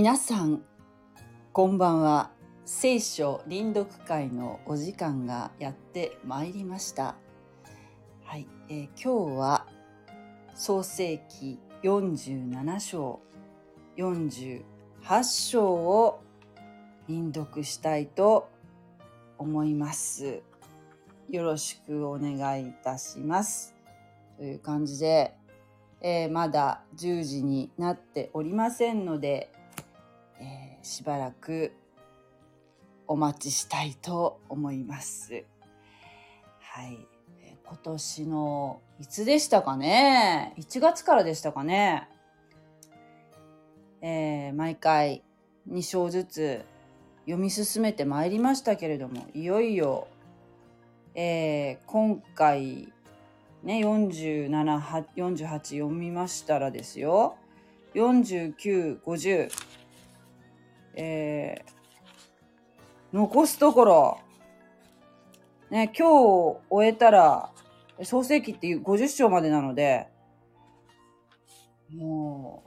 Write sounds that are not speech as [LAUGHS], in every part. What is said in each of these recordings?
皆さんこんばんは。聖書臨読会のお時間がやってまいりました。はい、えー今日は創世記47章48章を臨読したいと思います。よろしくお願いいたします。という感じで、えーまだ10時になっておりませんので、しばらくお待ちしたいと思います。はい。え今年の、いつでしたかね ?1 月からでしたかね？えー毎回2章ずつ読み進めてまいりましたけれども、いよいよ、えー今回、ね、47、48読みましたらですよ。49、50、えー残すところ、ね、今日終えたら、創世記っていう50章までなので、も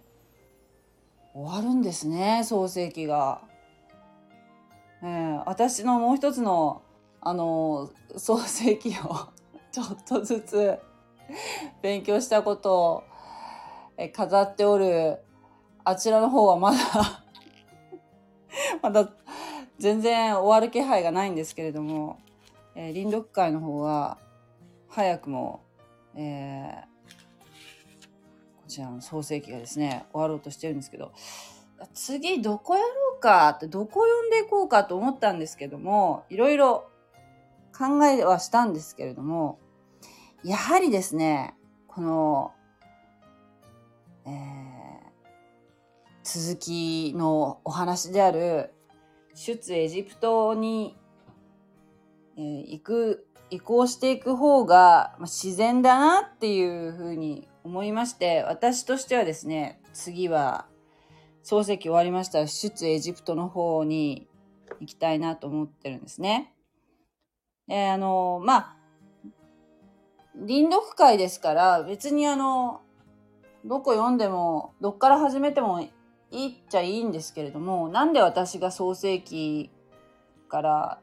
う、終わるんですね、創世記が。えー私のもう一つの、あのー創世記を [LAUGHS] ちょっとずつ [LAUGHS] 勉強したことを、え飾っておる、あちらの方はまだ [LAUGHS] まだ全然終わる気配がないんですけれども、えー、臨読会の方は早くも、えーこちらの創世記がですね終わろうとしてるんですけど次どこやろうかってどこ読んでいこうかと思ったんですけどもいろいろ考えはしたんですけれどもやはりですねこの、えー続きのお話である出エジプトに、えー行く移行していく方が、自然だなっていうふうに思いまして私としてはですね次は漱石終わりましたら出エジプトの方に行きたいなと思ってるんですね。えーあのまあ臨読会ですから別にあのどこ読んでもどっから始めてもいいっちゃいいんですけれどもなんで私が創世記から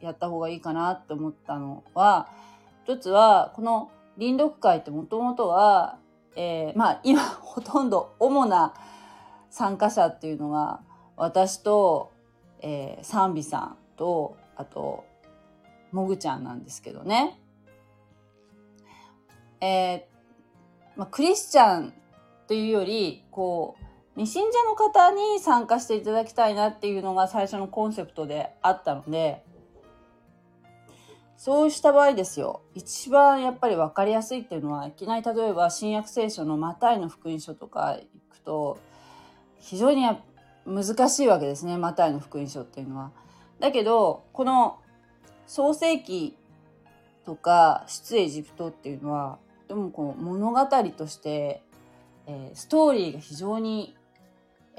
やった方がいいかなって思ったのは一つはこの臨読会ってもともとは、えーまあ今ほとんど主な参加者っていうのが私と、えー、賛美さんとあともぐちゃんなんですけどね。えーまあ、クリスチャンっていうよりこう未信者の方に参加していただきたいなっていうのが最初のコンセプトであったのでそうした場合ですよ一番やっぱり分かりやすいっていうのはいきなり例えば新約聖書のマタイの福音書とか行くと非常に難しいわけですねマタイの福音書っていうのは。だけどこの創世記とか出エジプトっていうのはでもこう物語として、えーストーリーが非常に、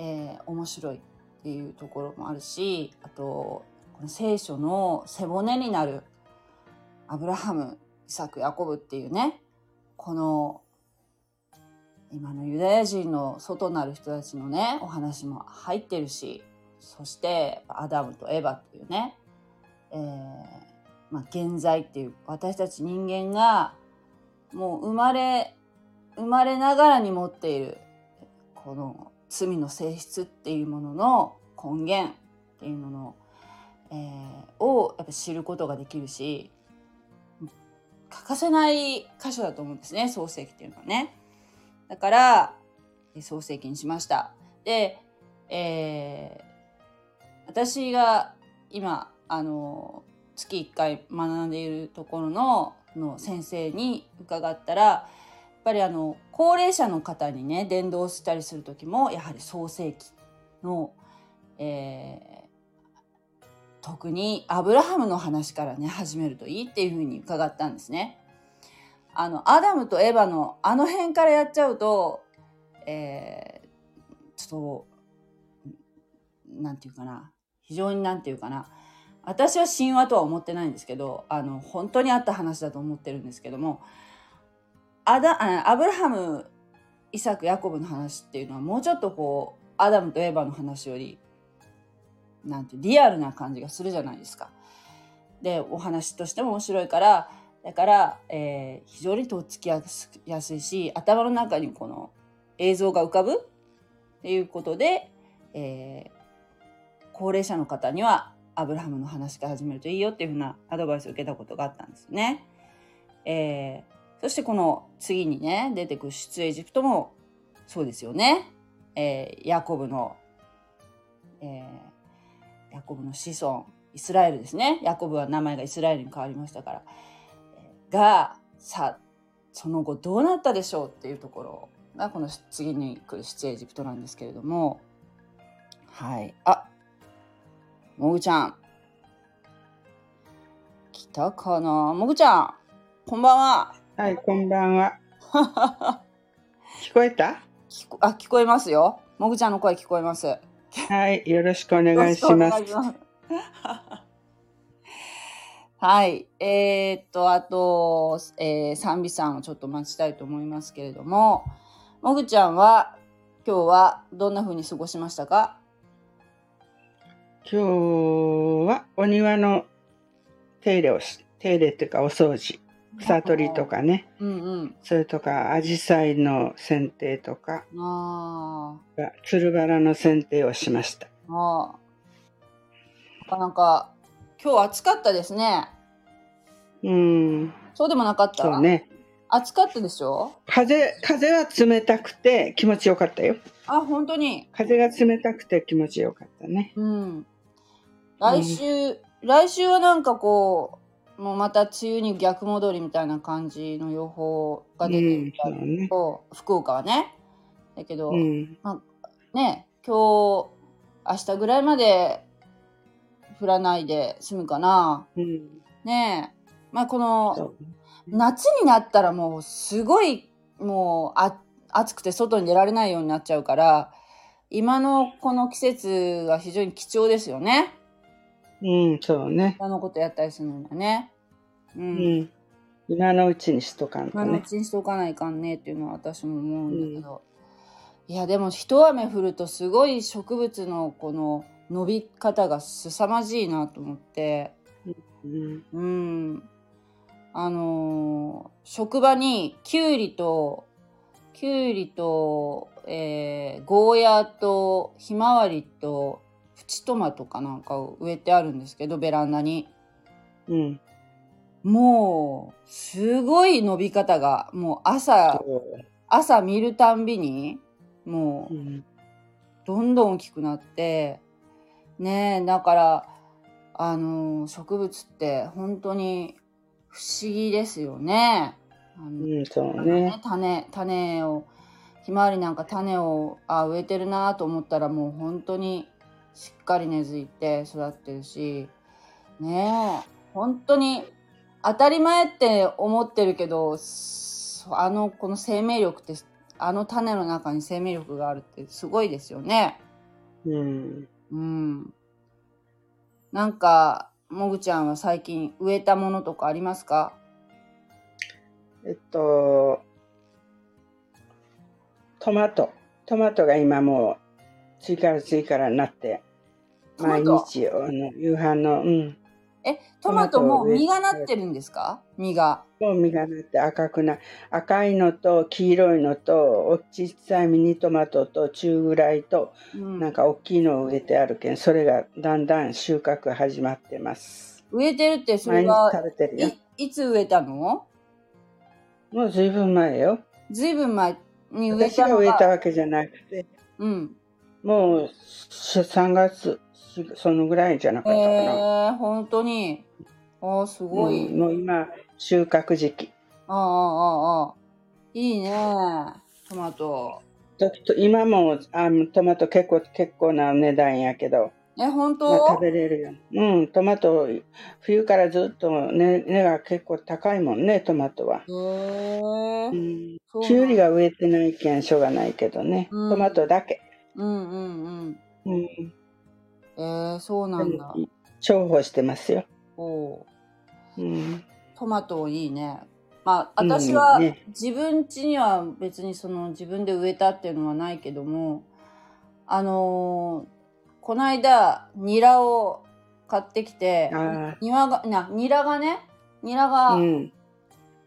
えー面白いっていうところもあるしあとこの聖書の背骨になるアブラハムイサクヤコブっていうねこの今のユダヤ人の外なる人たちのねお話も入ってるしそしてアダムとエバっていうね、えーまあ、現在っていう私たち人間がもう生まれ生まれながらに持っているこの罪の性質っていうものの根源っていうもの、えーをやっぱ知ることができるし欠かせない箇所だと思うんですね創世記っていうのはね。だから創世記にしました。で、えー私が今あの月1回学んでいるところのの先生に伺ったらぱりあの高齢者の方にね伝道したりする時もやはり創世記の、えー特にアブラハムの話からね始めるといいっていうふうに伺ったんですね。あのアダムとエヴァのあの辺からやっちゃうと、えーちょっとなんていうかな非常になんていうかな私は神話とは思ってないんですけどあの本当にあった話だと思ってるんですけどもアダアブラハムイサクヤコブの話っていうのはもうちょっとこうアダムとエヴァの話よりなんてリアルな感じがするじゃないですか。でお話としても面白いからだから、えー非常にとっつきやすいし頭の中にこの映像が浮かぶ？っていうことで、えー高齢者の方にはアブラハムの話から始めるといいよっていうふうなアドバイスを受けたことがあったんですね。えーそしてこの次にね出てくる出エジプトもそうですよね。えーヤコブの、えーヤコブの子孫イスラエルですね。ヤコブは名前がイスラエルに変わりましたから。がさその後どうなったでしょうっていうところがこの次に来る出エジプトなんですけれどもはいあもぐちゃん来たかな？もぐちゃんこんばんははい、こんばんは。聞こえた？聞こあ聞こえますよもぐちゃんの声聞こえますはい、よろしくお願いします。[LAUGHS] はい。えーっと、あと、えー、賛美さんをちょっと待ちたいと思いますけれども、もぐちゃんは、今日はどんな風に過ごしましたか？今日はお庭の手入れをし、手入れっていうかお掃除、草取りとかね、うんうん。それとかアジサイの剪定とか、あつるバラの剪定をしました。あ。なかなか、今日暑かったですね。うん、そうでもなかった？そうね。暑かったでしょ？風、風は冷たくて気持ちよかったよ。あ、本当に。風が冷たくて気持ちよかったね。うん。来週、来週はなんかこう、もうまた梅雨に逆戻りみたいな感じの予報が出てるみたいだけうんど、福岡はね。だけど、うん、ね、今日、明日ぐらいまで降らないで済むかな。うん、ねえ。まあこの。夏になったらもうすごいもうあ暑くて外に出られないようになっちゃうから今のこの季節が非常に貴重ですよね。うん、そうね。他のことやったりするのがね。う。うんん、今のうちにしとかん。今のうちにしておかないかんねっていうのは私も思うんだけど。いやでも一雨降るとすごい植物のこの伸び方が凄まじいなと思って。うん、うん。あのー職場にきゅうりと、きゅうりと、えーゴーヤーとひまわりとプチトマトかなんかを植えてあるんですけど、ベランダに。うん。もう、すごい伸び方が、もう朝、朝見るたんびに、もうう、ん、どんどん大きくなって、ねえ、だから、あのー植物って本当に不思議ですよね。あのうん、そうね。種、種を、ひまわりなんか種をあ植えてるなと思ったらもう本当にしっかり根付いて育ってるし、ねえ、本当に当たり前って思ってるけど、そあの、この生命力って、あの種の中に生命力があるってすごいですよね。うん。うん。なんか、もぐちゃんは最近植えたものとかありますか？えっと、トマト。トマトが今もう次から次からなって、毎日あの夕飯の、うん。え、トマトも実がなってるんですか？実が。もう実がなって赤くな赤いのと黄色いのとおちっさいミニトマトと中ぐらいとうんなんか大きいのを植えてあるけんそれがだんだん収穫始まってます植えてるってそれは食べてるよいいつ植えたの？もうずいぶん前よずいぶん前に植え私がたのが。植えたわけじゃなくてうん。もう3月そのぐらいじゃなかったかな、えー、本当に？ああ、すごい。うんもう今収穫時期ああ、ああ、ああ。いいね。トマト。ちょっと今もあトマト結構結構な値段やけどえ、本まあ、当、食べれるよ。うん、トマト、冬からずっと値、値が結構高いもんね、トマトは。へえう。ん、うりが植えてないけんしょうがないけどね、うんトマトだけ。うんうんうん。うん、えー、そうなんだ。重宝してますよ。おううん、トマトいいね。まあ、うん私はね自分家には別にその自分で植えたっていうのはないけども、あのーこの間、ニラを買ってきて、あ庭が、な、ニラがね、ニラあ。がうん。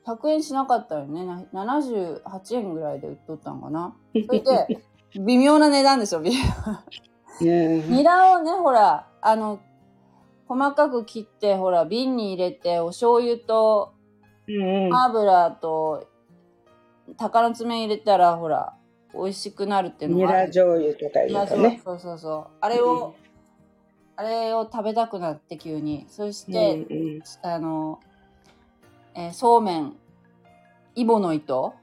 100円しなかったよね。な78円ぐらいで売っとったんかな。それで、[LAUGHS] 微妙な値段ですよ、微妙ねニラをね、ほら、あの、細かく切って、ほら、瓶に入れて、お醤油と。油と、鷹の爪入れたら、ほら、美味しくなるっていうのニラ醤油とかいうまあかね。そうそうそう。あれを、あれを食べたくなって急に。そしうんて、うん。あの、えーそうめん、イボの糸。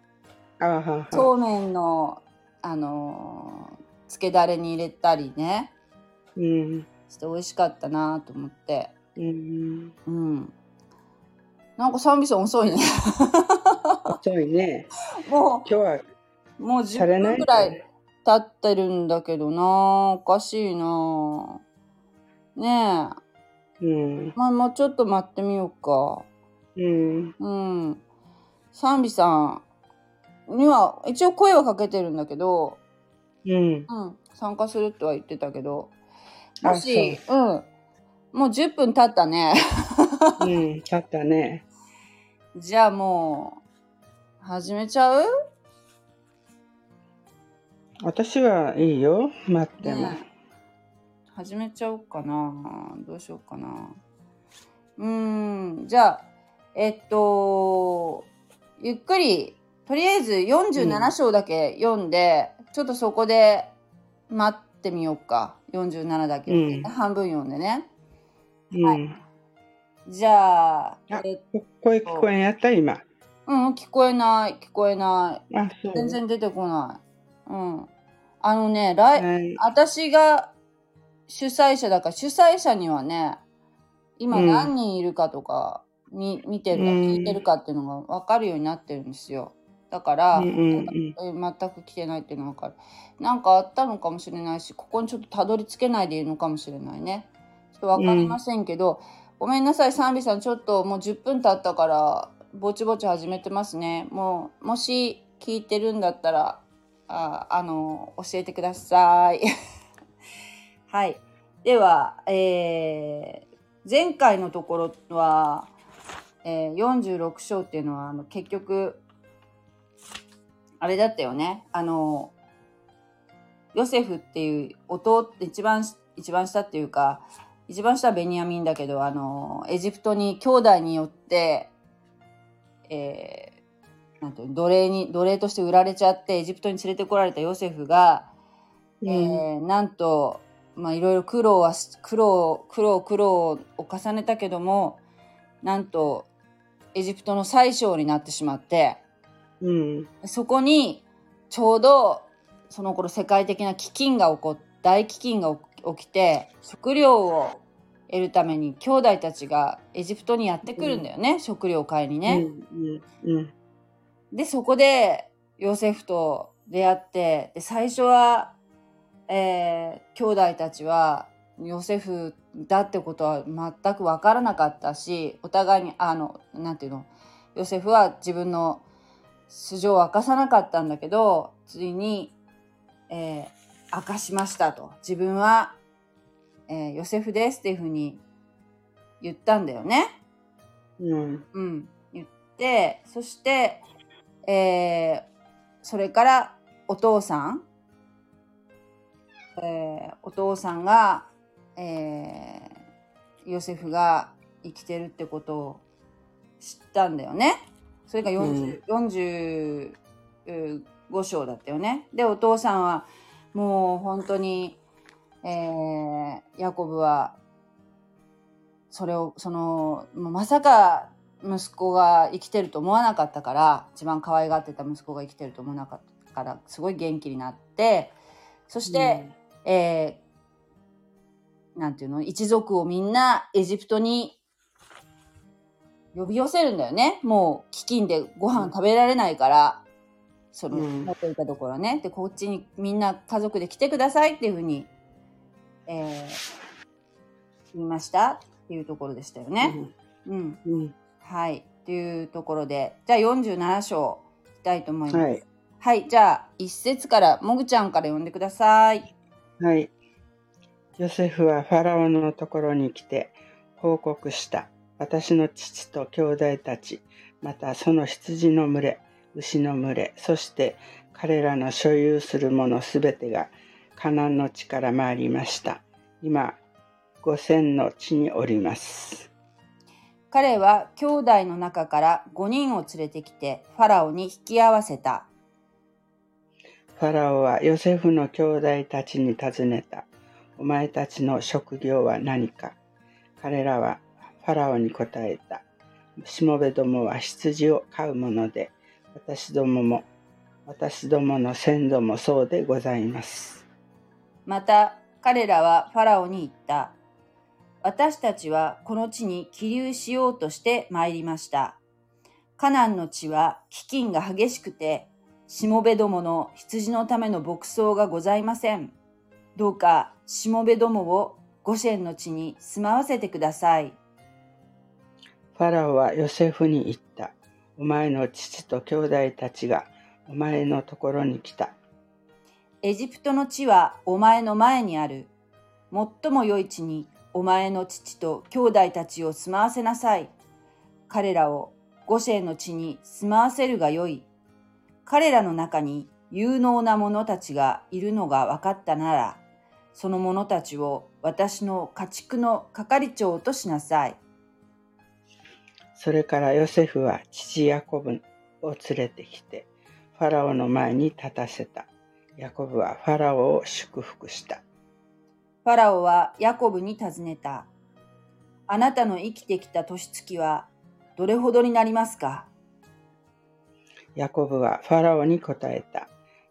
そうめんの、あのー、つけだれに入れたりね、うん。して美味しかったなと思って。うん。うん。なんかサンビさん遅いね。遅いね。[LAUGHS] も今日はう、もう10されない分くらい経ってるんだけどなおかしいなねえ。うん。まあ、もうちょっと待ってみようか。うん。うん。サンビさんには一応声はかけてるんだけど、うん。うん、参加するとは言ってたけど、あもし、うん、もう10分経ったね。うん。経ったね。じゃあもう、始めちゃう？私はいいよ。待っても。ね始めちゃおうかな。どうしようかな。うーん、じゃあ、えっと、ゆっくり、とりあえず47章だけ読んで、ちょっとそこで待ってみようか。47だけ、うん半分読んでね。うん。じゃあ、あえこ声聞こえんやった？今。うん、聞こえない、聞こえない。全然出てこない。うん。あのね、来、はい。私が主催者だから主催者にはね今うん何人いるかとか、み見てるかうん聞いてるかっていうのが分かるようになってるんですよだから、うんうんうん。え全く来てないっていうのが分かる。なんかあったのかもしれないしここにちょっとたどり着けないでいるのかもしれないね。ちょっと分かりませんけど、ごめんなさいサンビさんちょっともう10分経ったからぼちぼち始めてますね。もうもし聞いてるんだったらああの教えてください。[LAUGHS] はい。では、えー前回のところは、えー46章っていうのはあの結局あれだったよね。あのヨセフっていう弟一番一番下っていうか一番下はベニヤミンだけどあのエジプトに兄弟によって、えーなんていうの奴隷に奴隷として売られちゃってエジプトに連れてこられたヨセフが、うん。えーなんとまあいろいろ苦労はし苦労苦労苦労を重ねたけどもなんとエジプトの宰相になってしまってうん。そこにちょうどその頃世界的な飢饉が起こっ大飢饉が起きて食料を得るために兄弟たちがエジプトにやってくるんだよね、食料を買いにね。うん。うん。でそこでヨセフと出会ってで最初は、えー兄弟たちはヨセフだってことは全く分からなかったしお互いにあのなんていうの？ヨセフは自分の素性を明かさなかったんだけどついに、えー明かしましたと自分は、えーヨセフですっていうふうに言ったんだよね。うん。うん、言ってそして、えーそれからお父さん、えーお父さんが、えーヨセフが生きてるってことを知ったんだよね。それが 40,、45章だったよね。でお父さんはもう本当に、えーヤコブはそれをそのまさか息子が生きてると思わなかったから一番可愛がってた息子が生きてると思わなかったからすごい元気になってそして、えーなんていうの一族をみんなエジプトに呼び寄せるんだよねもう飢饉でご飯食べられないから、そのうん持っていたところねでこっちにみんな家族で来てくださいっていうふうに、えー言いましたっていうところでしたよね。うんうん。はい。というところで、じゃあ47章いきたいと思います。はい。はい。じゃあ、一節から、もぐちゃんから読んでください。はい。ヨセフはファラオのところに来て報告した。私の父と兄弟たち、またその羊の群れ、牛の群れ、そして彼らの所有するものすべてがカナンの地から参りました。今、五千の地におります。彼は兄弟の中から5人を連れてきてファラオに引き合わせた。ファラオはヨセフの兄弟たちに尋ねた。お前たちの職業は何か？彼らはファラオに答えた。しもべどもは羊を飼うもので、私どもも、私どもの先祖もそうでございます。また、彼らはファラオに言った。私たちはこの地に起立しようとして参りました。カナンの地は飢饉が激しくて、しもべどもの羊のための牧草がございません。どうかしもべどもをゴシェンの地に住まわせてください。ファラオはヨセフに言った。お前の父と兄弟たちがお前のところに来た。エジプトの地はお前の前にある。最も良い地にお前の父と兄弟たちを住まわせなさい。彼らをゴシェンの地に住まわせるがよい。彼らの中に有能な者たちがいるのが分かったなら、その者たちを私の家畜の係長としなさい。それからヨセフは父ヤコブを連れてきて、ファラオの前に立たせた。ヤコブはファラオを祝福した。ファラオはヤコブに尋ねた。あなたの生きてきた年月はどれほどになりますか？ヤコブはファラオに答えた。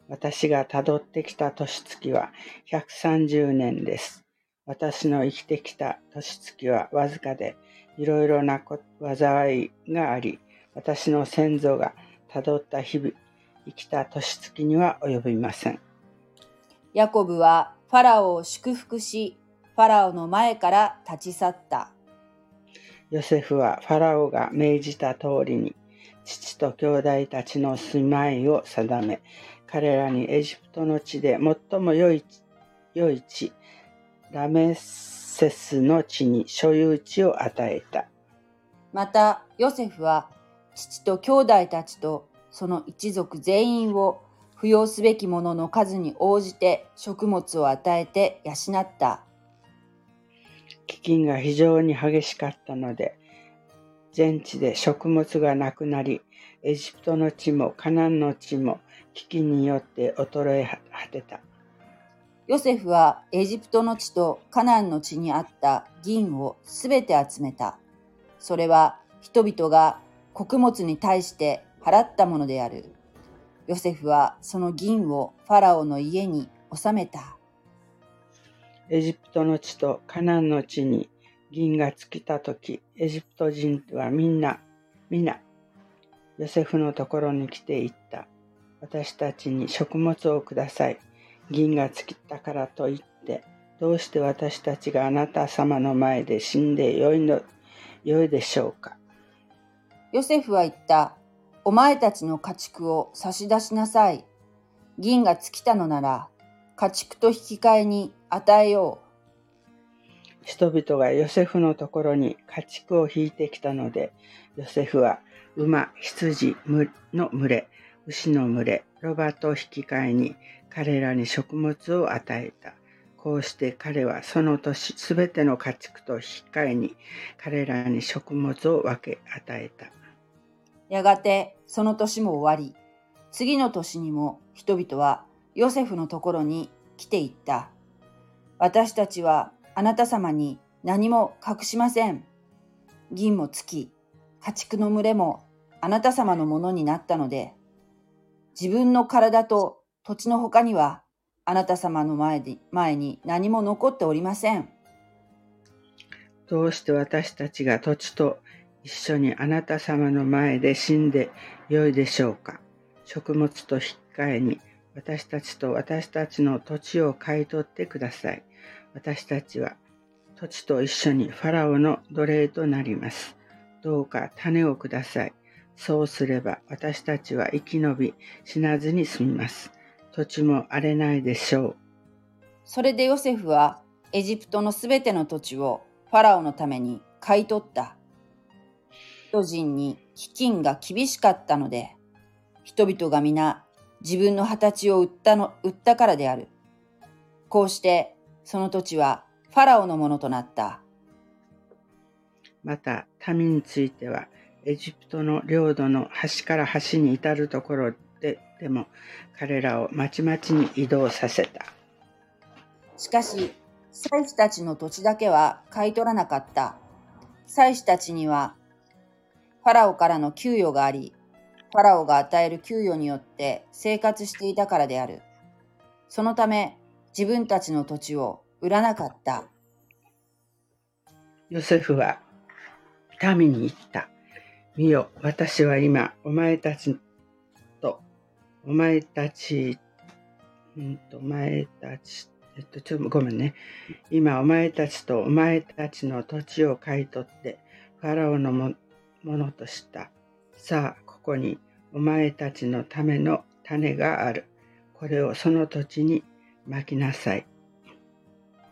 私がたどってきた年月は130年です。私の生きてきた年月はわずかで、いろいろな災いがあり、私の先祖がたどった日々、生きた年月には及びません。ヤコブはファラオを祝福し、ファラオの前から立ち去った。ヨセフはファラオが命じた通りに、父と兄弟たちの住まいを定め、彼らにエジプトの地で最も良い良い地、ラメセスの地に所有地を与えた。また、ヨセフは父と兄弟たちとその一族全員を扶養すべきものの数に応じて食物を与えて養った。飢饉が非常に激しかったので、全地で食物がなくなり、エジプトの地もカナンの地も危機によって衰え果てた。ヨセフはエジプトの地とカナンの地にあった銀をすべて集めた。それは人々が穀物に対して払ったものである。ヨセフはその銀をファラオの家に収めた。エジプトの地とカナンの地に銀が尽きた時、エジプト人はみんな、皆、ヨセフのところに来て言った。私たちに食物をください。銀が尽きたからといって、どうして私たちがあなた様の前で死んでよいの、よいでしょうか？ヨセフは言った。お前たちの家畜を差し出しなさい。銀が尽きたのなら、家畜と引き換えに与えよう。人々がヨセフのところに家畜を引いてきたので、ヨセフは馬、羊の群れ、牛の群れ、ロバと引き換えに彼らに食物を与えた。こうして彼はその年すべての家畜と引き換えに彼らに食物を分け与えた。やがてその年も終わり、次の年にも人々はヨセフのところに来ていった。私たちはあなた様に何も隠しません。銀も尽き、家畜の群れもあなた様のものになったので、自分の体と土地の他にはあなた様の前で前に何も残っておりません。どうして私たちが土地と一緒にあなた様の前で死んでよいでしょうか。食物と引き換えに私たちと私たちの土地を買い取ってください。私たちは土地と一緒にファラオの奴隷となります。どうか種をください。そうすれば私たちは生き延び死なずに済みます。土地も荒れないでしょう。それでヨセフはエジプトのすべての土地をファラオのために買い取った。人人に飢饉が厳しかったので、人々が皆自分の畑を売ったの、売ったからである。こうしてその土地はファラオのものとなった。また民についてはエジプトの領土の端から端に至るところででも彼らをまちまちに移動させた。しかし、祭司たちの土地だけは買い取らなかった。祭司たちには、ファラオからの給与があり、ファラオが与える給与によって生活していたからである。そのため、自分たちの土地を売らなかった。ヨセフは民に言った。見よ、私は今、お前たちと、お前たち、うんと、お前たち、えっと、ちょっとごめんね。今、お前たちとお前たちの土地を買い取って、ファラオのもものとした。さあ、ここに、お前たちのための種がある。これをその土地にまきなさい。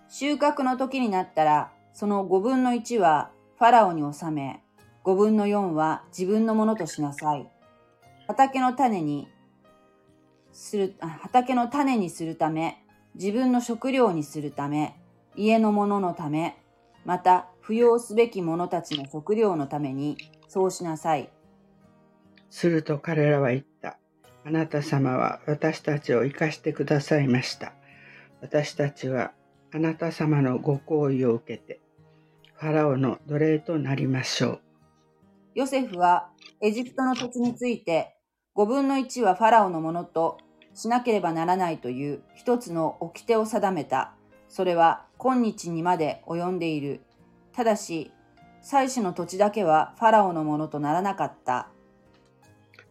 収穫の時になったら、その5分の1はファラオに納め、5分の4は自分のものとしなさい。畑の種にする、畑の種にするため、自分の食料にするため、家の者のため、また扶養すべき者たちの食料のために、そうしなさい。すると彼らは言った。あなた様は私たちを生かしてくださいました。私たちはあなた様のご好意を受けて、ファラオの奴隷となりましょう。ヨセフはエジプトの土地について5分の1はファラオのものとしなければならないという一つの掟を定めた。それは今日にまで及んでいる。ただし、祭司の土地だけはファラオのものとならなかった。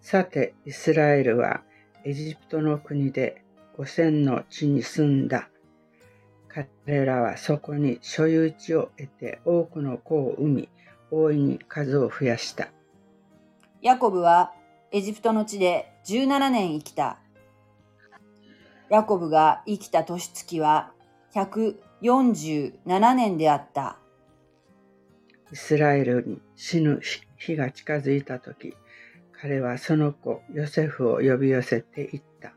さて、イスラエルはエジプトの国で五千の地に住んだ。彼らはそこに所有地を得て多くの子を産み、大いに数を増やした。ヤコブはエジプトの地で17年生きた。ヤコブが生きた年月は147年であった。イスラエルに死ぬ日が近づいた時、彼はその子ヨセフを呼び寄せて言った。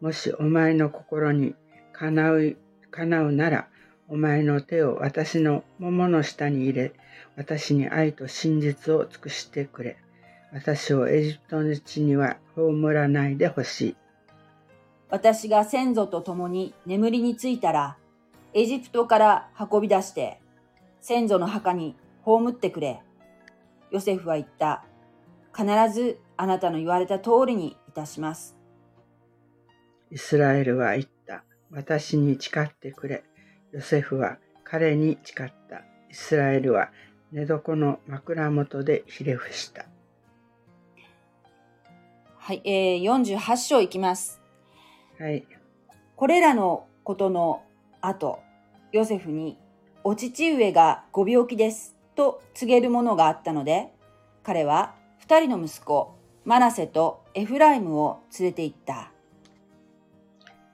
もしお前の心にかなうかなうなら、お前の手を私の桃の下に入れ、私に愛と真実を尽くしてくれ。私をエジプトの地には葬らないでほしい。私が先祖と共に眠りについたら、エジプトから運び出して、先祖の墓に葬ってくれ。ヨセフは言った。必ずあなたの言われた通りにいたします。イスラエルは言った。私に誓ってくれ。ヨセフは彼に誓った。イスラエルは寝床の枕元でひれ伏した。はい、えー、48章いきます。はい。これらのことの後、ヨセフに、お父上がご病気です、と告げるものがあったので、彼は二人の息子、マナセとエフライムを連れて行った。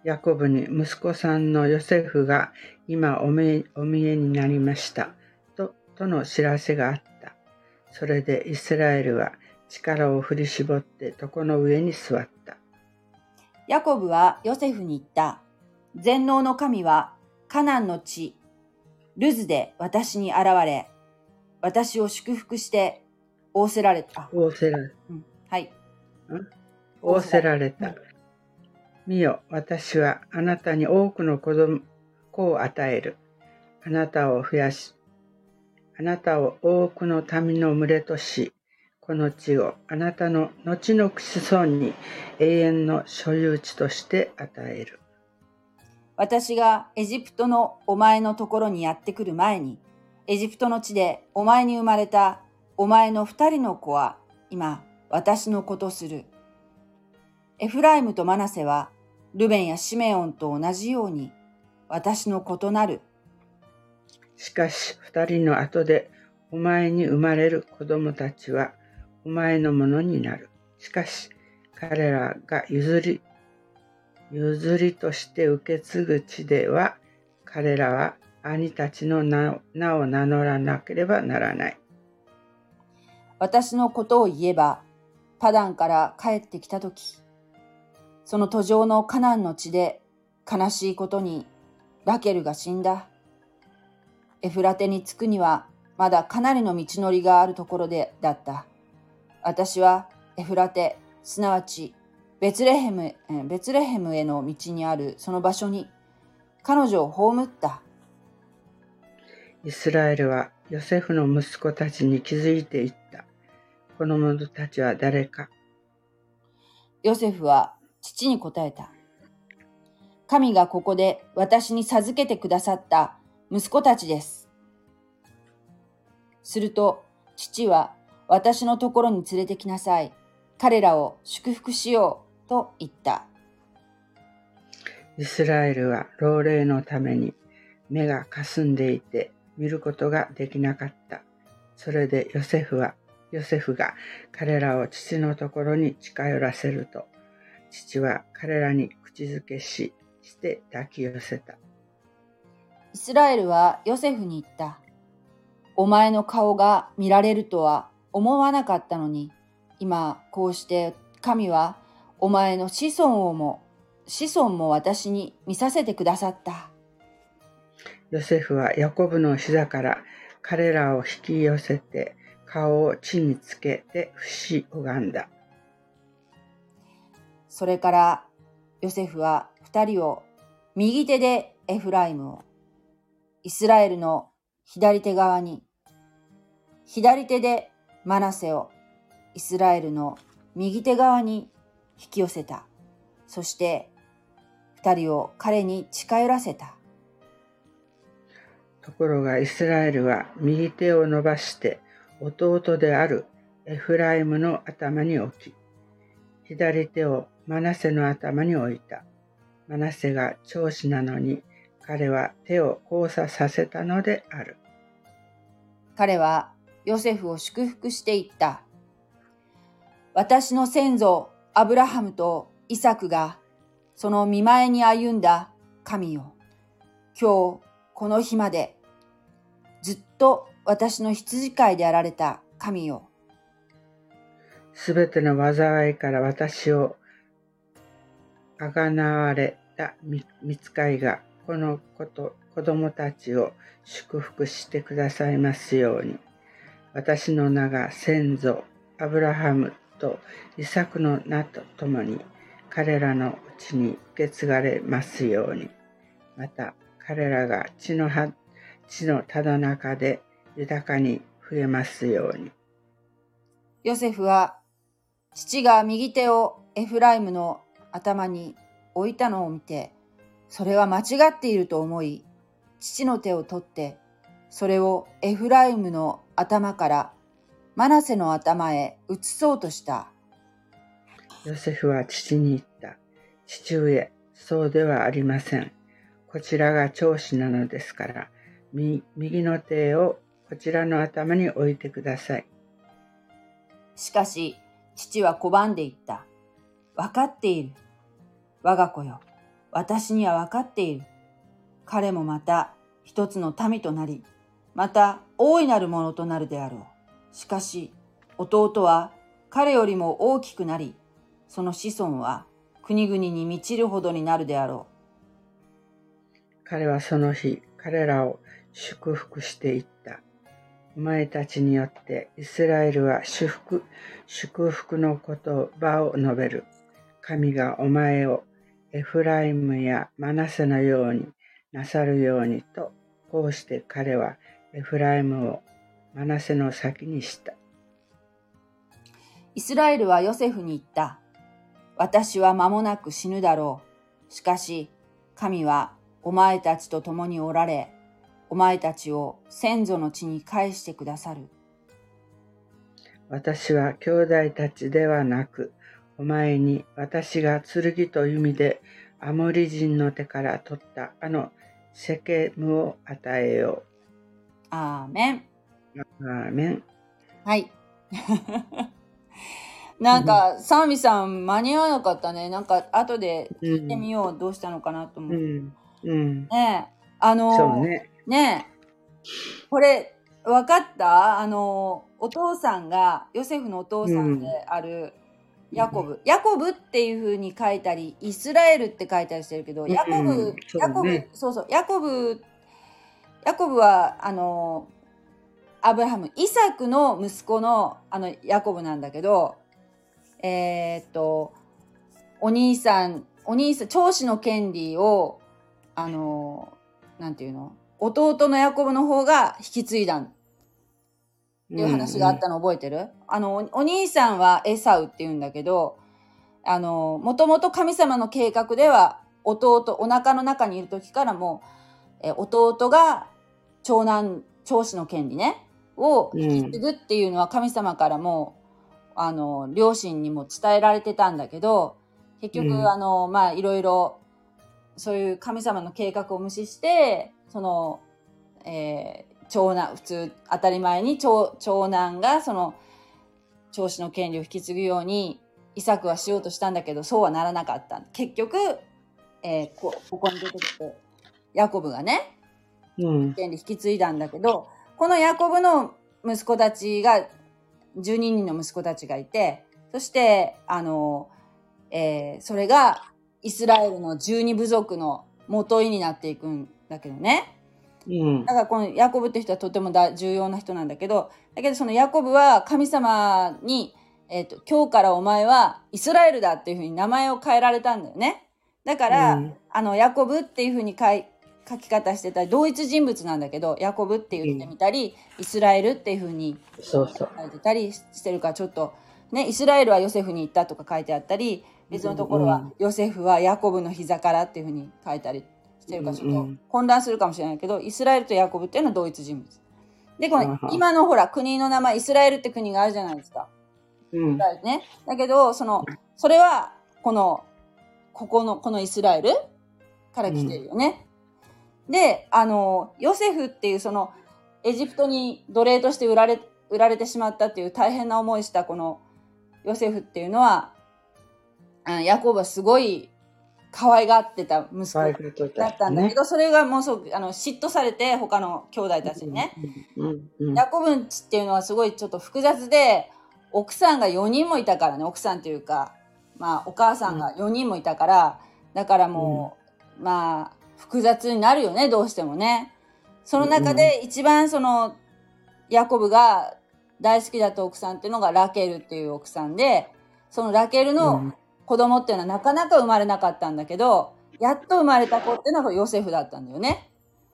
ヤコブに息子さんのヨセフが今お見えになりました。と、との知らせがあった。それでイスラエルは力を振り絞って床の上に座った。ヤコブはヨセフに言った。全能の神はカナンの地、ルズで私に現れ、私を祝福して仰せられた。仰せられうん、はい。仰せられた。見よ、私はあなたに多くの子供子を与える。あなたを増やし、あなたを多くの民の群れとし、この地をあなたの後の子孫に永遠の所有地として与える。私がエジプトのお前のところにやってくる前に、エジプトの地でお前に生まれたお前の二人の子は今私の子とする。エフライムとマナセはルベンやシメオンと同じように私の子となる。しかし二人の後でお前に生まれる子供たちはお前のものになる。しかし彼らが譲り、譲りとして受け継ぐ地では彼らは兄たちの名を名乗らなければならない。私のことを言えば、パダンから帰ってきたとき、その途上のカナンの地で悲しいことにラケルが死んだ。エフラテに着くにはまだかなりの道のりがあるところでだった。私はエフラテ、すなわちベツレヘムベツレヘムへの道にあるその場所に彼女を葬った。イスラエルはヨセフの息子たちに気づいていった。この者たちは誰かヨセフは父に答えた。神がここで私に授けてくださった息子たちです。すると父は私のところに連れてきなさい。彼らを祝福しようと言った。イスラエルは老齢のために目がかすんでいて見ることができなかった。それでヨセフはヨセフが彼らを父のところに近寄らせると、父は彼らに口づけし、して抱き寄せた。イスラエルはヨセフに言った。お前の顔が見られるとは思わなかったのに、今こうして神はお前の子孫をも、子孫も私に見させてくださった。ヨセフはヤコブの膝から彼らを引き寄せて、顔を地につけて節拝んだ。それからヨセフは二人を右手でエフライムを、イスラエルの左手側に、左手でマナセをイスラエルの右手側に引き寄せた。そして二人を彼に近寄らせた。ところがイスラエルは右手を伸ばして弟であるエフライムの頭に置き、左手をマナセの頭に置いた。マナセが長子なのに、彼は手を交差させたのである。彼はヨセフを祝福していった。私の先祖アブラハムとイサクがその見前に歩んだ神よ。今日この日までずっと私の羊飼いであられた神よ。すべての災いから私をあがなわれた見つかいが、この子と子供たちを祝福してくださいますように。私の名が先祖、アブラハムとイサクの名とともに彼らのうちに受け継がれますように。また彼らが地の地のただ中で豊かに増えますように。ヨセフは父が右手をエフライムの頭に置いたのを見て、それは間違っていると思い、父の手を取って、それをエフライムの頭からマナセの頭へ移そうとした。ヨセフは父に言った。父上、そうではありません。こちらが長子なのですから、右の手をこちらの頭に置いてください。しかし、父は拒んでいった。わかっている。我が子よ。私にはわかっている。彼もまた一つの民となり、また大いなるものとなるであろう。しかし、弟は彼よりも大きくなり、その子孫は国々に満ちるほどになるであろう。彼はその日、彼らを祝福していった。お前たちによってイスラエルは祝福、祝福の言葉を述べる。神がお前をエフライムやマナセのようになさるようにと、こうして彼はエフライムをマナセの先にした。イスラエルはヨセフに言った。私は間もなく死ぬだろう。しかし、神はお前たちと共におられ、お前たちを先祖の地に返してくださる。私は兄弟たちではなく、お前に私が剣と弓でアモリ人の手から取ったあのセケムを与えよう。アーメン。アーメン。はい。[LAUGHS] なんか、サーミさん間に合わなかったね。なんか、後で聞いてみよう。どうしたのかなと思って。うん。うん、ねあの、ね。ねえ、これ、わかった？あの、お父さんが、ヨセフのお父さんである、ヤコブ。ヤコブっていう風に書いたり、イスラエルって書いたりしてるけど、ヤコブ、ヤコブね、そうそう、ヤコブ、ヤコブは、あの、アブラハム、イサクの息子の、あの、ヤコブなんだけど、えーっと、お兄さん、お兄さん、長子の権利を、あの、なんていうの？弟のヤコブの方が引き継いだっていう話があったの覚えてる、あのお、お兄さんはエサウって言うんだけど、あの、もともと神様の計画では、弟、お腹の中にいる時からもう、え弟が長男、長子の権利ね、をうん引き継ぐっていうのは神様からも、あの、両親にも伝えられてたんだけど、結局、うんあの、まあ、いろいろ、そういう神様の計画を無視して、その、えー長男、普通、当たり前に長長男がその、長子の権利を引き継ぐように、イサクはしようとしたんだけど、そうはならなかった。結局、えーこ、ここに出てきて、ヤコブがね、うん。権利引き継いだんだけど、このヤコブの息子たちが、12人の息子たちがいて、そして、あの、えーそれがイスラエルの12部族の元位になっていくんだけどね。うんだ。からこのヤコブって人はとてもだ重要な人なんだけど、だけどそのヤコブは神様に、えっ、と、今日からお前はイスラエルだっていうふうに名前を変えられたんだよね。だから、うんあの、ヤコブっていうふうに書き方してたり、同一人物なんだけど、ヤコブって言ってみたり、イスラエルっていうふうに。書いてたりしてるから、ちょっと、ね、イスラエルはヨセフに行ったとか書いてあったり、別のところはうんヨセフはヤコブの膝からっていうふうに書いたりしてるから、ちょっとうん混乱するかもしれないけど、イスラエルとヤコブっていうのは同一人物。で、このうん今のほら、国の名前、イスラエルって国があるじゃないですか。うん。ね。だけど、その、それは、この、ここの、このイスラエルから来てるよね。で、あの、ヨセフっていうその、エジプトに奴隷として売られ、売られてしまったっていう大変な思いしたこのヨセフっていうのは、あヤコブはすごい可愛がってた息子だったんだけど、それがもうそう、あの、嫉妬されて他の兄弟たちにね。ヤコブんちっていうのはすごいちょっと複雑で、奥さんが4人もいたからね、奥さんというか、まあお母さんが4人もいたから、だからもう、まあ複雑になるよね、どうしてもね。その中で一番その、ヤコブが大好きだった奥さんっていうのがラケルっていう奥さんで、そのラケルの子供っていうのはなかなか生まれなかったんだけど、やっと生まれた子っていうのがヨセフだったんだよね。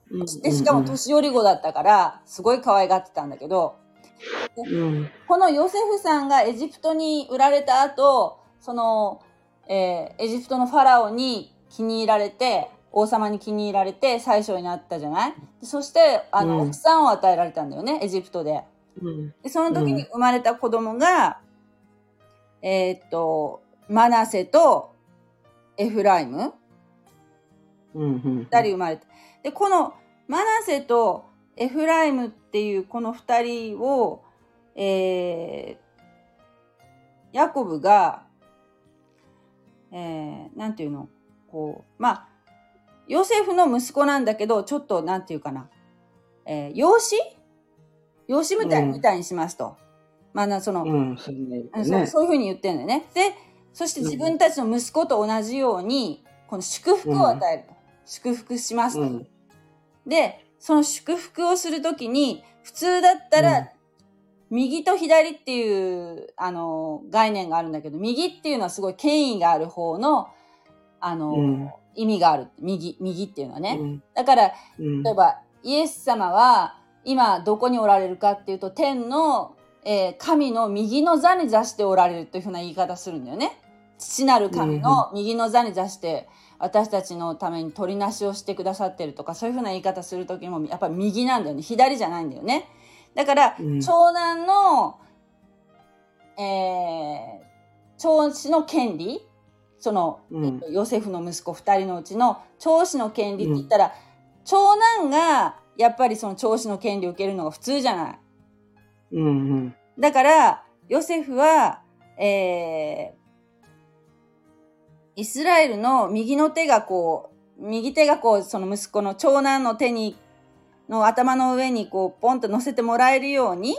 うんで、しかも年寄り子だったから、すごい可愛がってたんだけど、うん。このヨセフさんがエジプトに売られた後、その、えーエジプトのファラオに気に入られて、王様に気に入られて最初になったじゃない？でそして、あの、うん奥さんを与えられたんだよね、エジプトで。うん。で、その時に生まれた子供が、えーっと、マナセとエフライムうん。うん。二人生まれて。で、このマナセとエフライムっていうこの二人を、えー、ヤコブが、えー、なんていうの？こう、まあ、ヨセフの息子なんだけど、ちょっとなんていうかな、えー、養子？養子みたい,、うんみたいにしますと。まあな、その、うん。そうね。うんそういうふうに言ってるんだよね。で、そして自分たちの息子と同じように、この祝福を与えると。祝福しますと。うん。で、その祝福をするときに、普通だったら、うん右と左っていう、あの、概念があるんだけど、右っていうのはすごい権威がある方の、あの、うん意味がある。右、右っていうのはね。うん。だから、うん例えば、イエス様は、今どこにおられるかっていうと、天の、えー神の右の座に座しておられるというふうな言い方するんだよね。父なる神の右の座に座して、私たちのために取りなしをしてくださってるとか、そういうふうな言い方するときも、やっぱり右なんだよね。左じゃないんだよね。だから、うん長男の、えー、長子の権利、その、うんえっとヨセフの息子二人のうちの長子の権利って言ったら、長男がやっぱりその長子の権利を受けるのが普通じゃない。うん。うん。だから、ヨセフは、えー、イスラエルの右の手がこう、右手がこう、その息子の長男の手に、の頭の上にこう、ポンと乗せてもらえるように、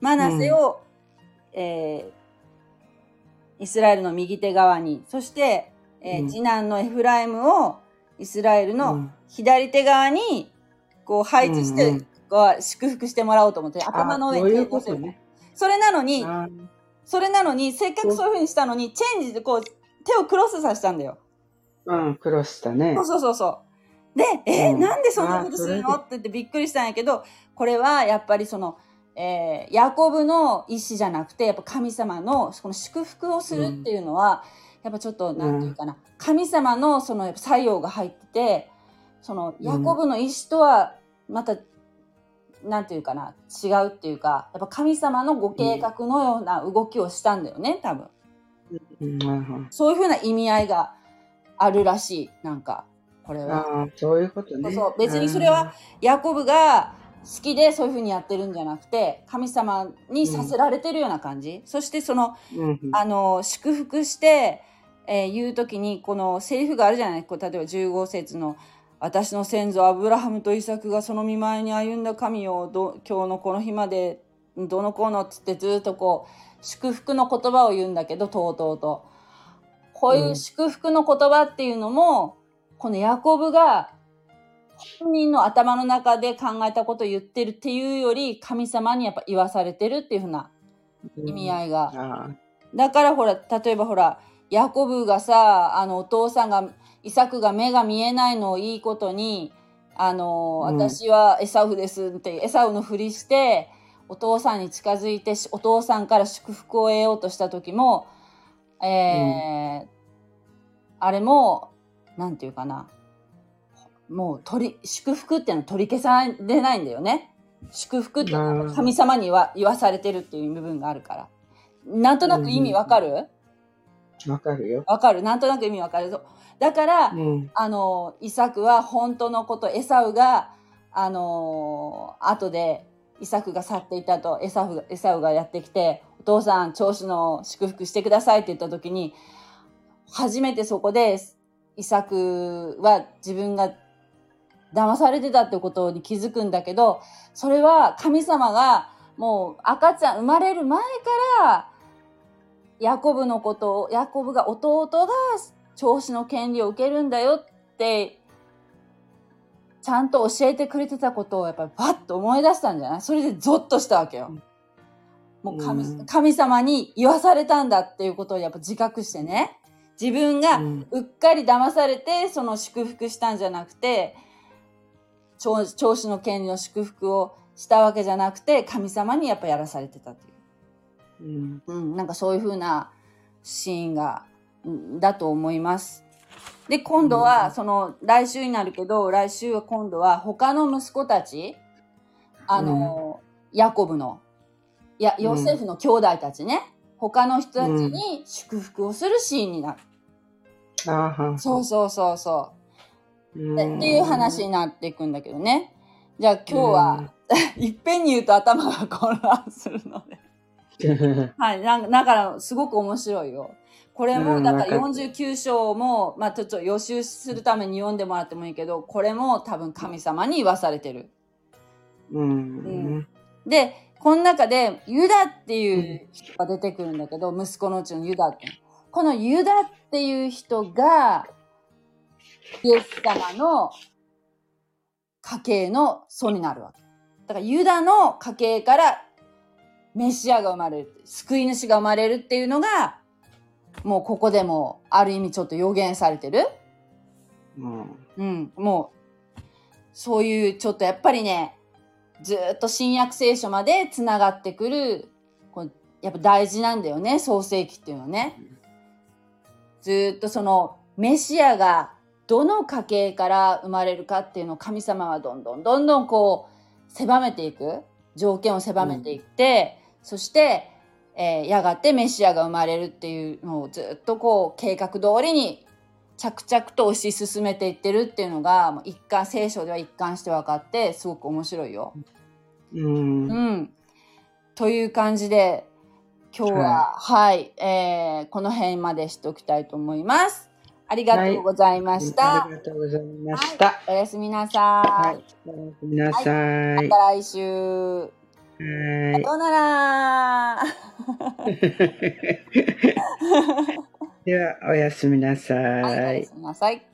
マナセを、えーイスラエルの右手側に、そして、えーうん次男のエフライムをイスラエルのうん左手側にこう配置して、こう祝福してもらおうと思って頭の上にる。それなのにあそれなのにせっかくそういうふうにしたのにチェンジでこう手をクロスさせたんだよ。うん、クロスしたねそう。そうそうそう。で、えーうんなんでそんなことするの？あって言ってびっくりしたんやけど、これはやっぱりその、えーヤコブの意思じゃなくて、やっぱ神様のこの祝福をするっていうのは、やっぱちょっと、なんていうかな、神様のその作用が入ってて、そのヤコブの意思とはまた、なんていうかな、違うっていうか、やっぱ神様のご計画のような動きをしたんだよね、多分。うんうんそういうふうな意味合いがあるらしい、なんか、これは。そういうことね。そう別にそれはヤコブが好きでそういうふうにやってるんじゃなくて神様にさせられてるような感じ、そしてそのうん、うんあの祝福して、えー言う時にこのセリフがあるじゃない。こう例えば15節の「私の先祖アブラハムとイサクがその見舞いに歩んだ神をど今日のこの日までどうのこうの」っつってずっとこう祝福の言葉を言うんだけどとうとうと。こういう祝福の言葉っていうのも、このヤコブが本人の頭の中で考えたことを言ってるっていうより神様にやっぱ言わされてるっていうふうな意味合いが。あだからほら、例えばほら、ヤコブがさ、あの、お父さんが、イサクが目が見えないのをいいことに、あの、うん。私はエサウですって、エサウのふりして、お父さんに近づいて、しお父さんから祝福を得ようとした時も、えーあれも、なんていうかな、もう取り、祝福っていうのは取り消されないんだよね。祝福って神様には言わされてるっていう部分があるから。なんとなく意味わかる？あ、わかるよ。わかるなんとなく意味わかるだから、うん。あの、イサクは本当のこと、エサウが、あのー後で、イサクが去っていたと、エサウが、エサウがやってきて、お父さん、調子の祝福してくださいって言った時に、初めてそこで、イサクは自分が騙されてたってことに気づくんだけど、それは神様がもう赤ちゃん生まれる前から、ヤコブのことを、ヤコブが弟が調子の権利を受けるんだよって、ちゃんと教えてくれてたことをやっぱりパッと思い出したんじゃない？それでゾッとしたわけよ。もう神,、うん神様に言わされたんだっていうことをやっぱ自覚してね。自分がうんうっかり騙されて、その祝福したんじゃなくて、調調子の権利の祝福をしたわけじゃなくて、神様にやっぱやらされてたという。うん。うん、なんかそういう風なシーンが、んだと思います。で、今度うは、んその、来週になるけど、来週は今度は他の息子たち、あの、ヤコブの、いや、うんヨセフの兄弟たちね、他の人たちに祝福をするシーンになる。ああ、はそうそうそうそう。っていう話になっていくんだけどね。じゃあ今日は、[LAUGHS] いっぺんに言うと頭が混乱するので。[LAUGHS] はい。なんだから、すごく面白いよ。これも、うんだからわか49章も、まあちょっと予習するために読んでもらってもいいけど、これも多分神様に言わされてる。うん。で、この中で、ユダっていう人が出てくるんだけど、息子のうちのユダって。このユダっていう人が、イエス様の家系の祖になるわけ。だからユダの家系からメシアが生まれる。救い主が生まれるっていうのが、もうここでもある意味ちょっと予言されてる。うん。うん、もう、そういうちょっとやっぱりね、ずーっと新約聖書までつながってくる、こうやっぱ大事なんだよね、創世記っていうのはね。ずーっとそのメシアがどの家系から生まれるかっていうのを神様はどんどんどんどんこう狭めていく、条件を狭めていって、そして、えーやがてメシアが生まれるっていうのをずっとこう計画通りに着々と推し進めていってるっていうのがもう一貫聖書では一貫して分かってすごく面白いよ。うん。うん。という感じで今日ははい、えーこの辺までしておきたいと思います。ありがとうございました。ありがとうございました。おやすみなさ。はいい。おやすみなさい。また来週。はい。さようなら。[LAUGHS] では、おやすみなさはい、おやい。すみなさい。